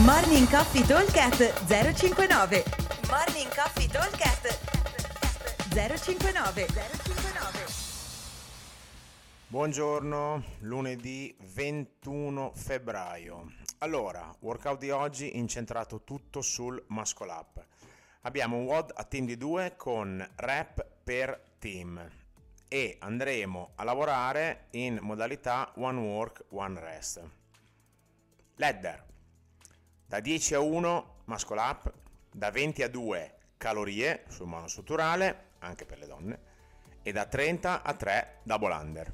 Morning Coffee Talkcast 059 Morning Coffee Talkcast 059 059 Buongiorno, lunedì 21 febbraio. Allora, workout di oggi incentrato tutto sul muscle up. Abbiamo un WOD a team di due con rep per team e andremo a lavorare in modalità one work, one rest. Ladder da 10 a 1 muscle up, da 20 a 2 calorie sul monostrutturale, anche per le donne, e da 30 a 3 double under.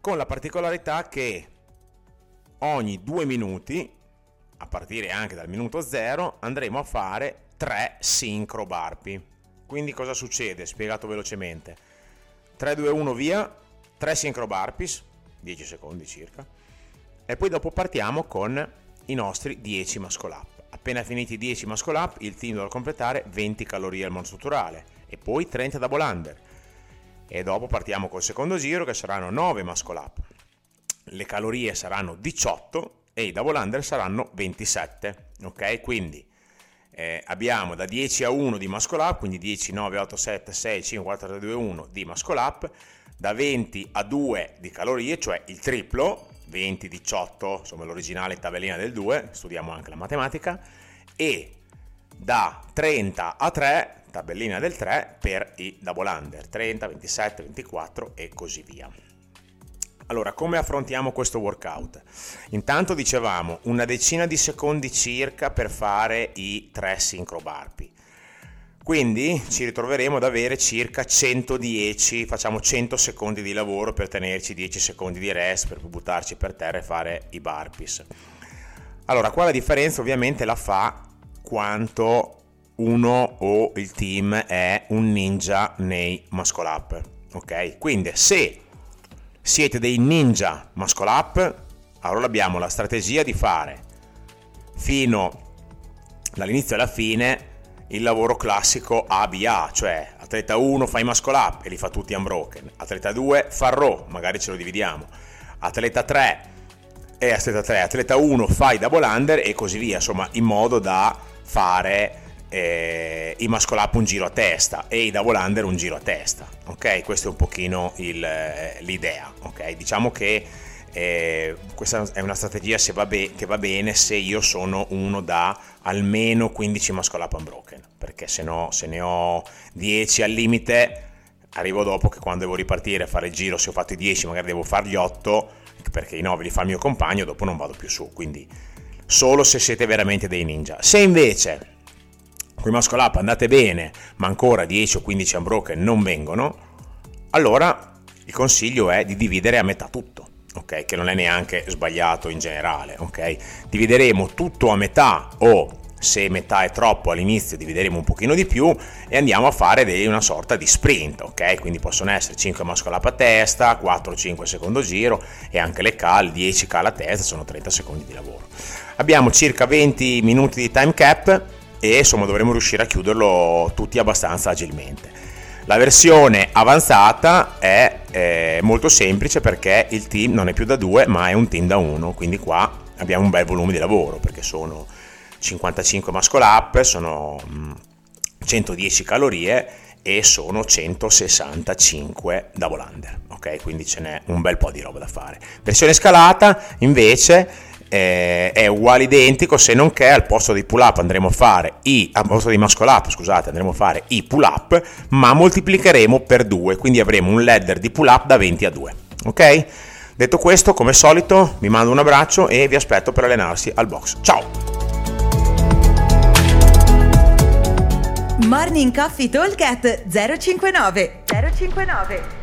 Con la particolarità che ogni 2 minuti, a partire anche dal minuto 0, andremo a fare 3 sincro burpee. Quindi cosa succede? Spiegato velocemente 3, 2, 1 via, 3 sincro burpees, 10 secondi circa, e poi dopo partiamo con i nostri 10 muscle up. Appena finiti i 10 muscle up, il team dovrà completare 20 calorie al monostrutturale e poi 30 double under. E dopo partiamo col secondo giro che saranno 9 muscle up. Le calorie saranno 18 e i double under saranno 27. Ok? Quindi eh, abbiamo da 10 a 1 di muscle up, quindi 10, 9, 8, 7, 6, 5, 4, 3, 2, 1 di muscle up, da 20 a 2 di calorie, cioè il triplo, 20, 18, insomma l'originale tabellina del 2, studiamo anche la matematica, e da 30 a 3, tabellina del 3, per i double under, 30, 27, 24 e così via. Allora, come affrontiamo questo workout? Intanto dicevamo una decina di secondi circa per fare i tre sincro burpee. Quindi ci ritroveremo ad avere circa 110, facciamo 100 secondi di lavoro per tenerci 10 secondi di rest, per buttarci per terra e fare i burpees. Allora, qua la differenza ovviamente la fa quanto uno o il team è un ninja nei muscle up. Ok? Quindi se siete dei ninja muscle up, allora abbiamo la strategia di fare fino dall'inizio alla fine il lavoro classico ABA, cioè atleta 1 fa i muscle up e li fa tutti unbroken, atleta 2 fa row, magari ce lo dividiamo, atleta 3 e atleta 3, atleta 1 fa i double under e così via, insomma in modo da fare eh, i muscle up un giro a testa e i double under un giro a testa. Ok, questa è un pochino il, eh, l'idea. Ok, diciamo che eh, questa è una strategia be- che va bene se io sono uno da almeno 15 muscle up unbroken, perché se no se ne ho 10 al limite arrivo dopo che quando devo ripartire a fare il giro, se ho fatto i 10 magari devo fargli 8 perché i 9 li fa il mio compagno, dopo non vado più su, quindi solo se siete veramente dei ninja. Se invece con i muscle up andate bene, ma ancora 10 o 15 unbroken non vengono, allora il consiglio è di dividere a metà tutto. Ok? Che non è neanche sbagliato in generale, ok? Divideremo tutto a metà o se metà è troppo all'inizio divideremo un pochino di più e andiamo a fare dei, una sorta di sprint, ok? Quindi possono essere 5 muscle up a testa, 4-5 secondo giro e anche le cal, 10 cal a testa, sono 30 secondi di lavoro. Abbiamo circa 20 minuti di time cap e insomma dovremo riuscire a chiuderlo tutti abbastanza agilmente. La versione avanzata è eh, molto semplice perché il team non è più da 2 ma è un team da 1, quindi qua abbiamo un bel volume di lavoro perché sono 55 muscle up, sono 110 mm, calorie e sono 165 double under, ok? Quindi ce n'è un bel po' di roba da fare. Versione scalata invece eh, è uguale identico se non che al posto dei pull up andremo a fare i al posto dei muscle up scusate andremo a fare i pull up ma moltiplicheremo per 2 quindi avremo un ladder di pull up da 20 a 2 ok? Detto questo come solito vi mando un abbraccio e vi aspetto per allenarsi al box. Ciao! Morning Coffee Talk 059 059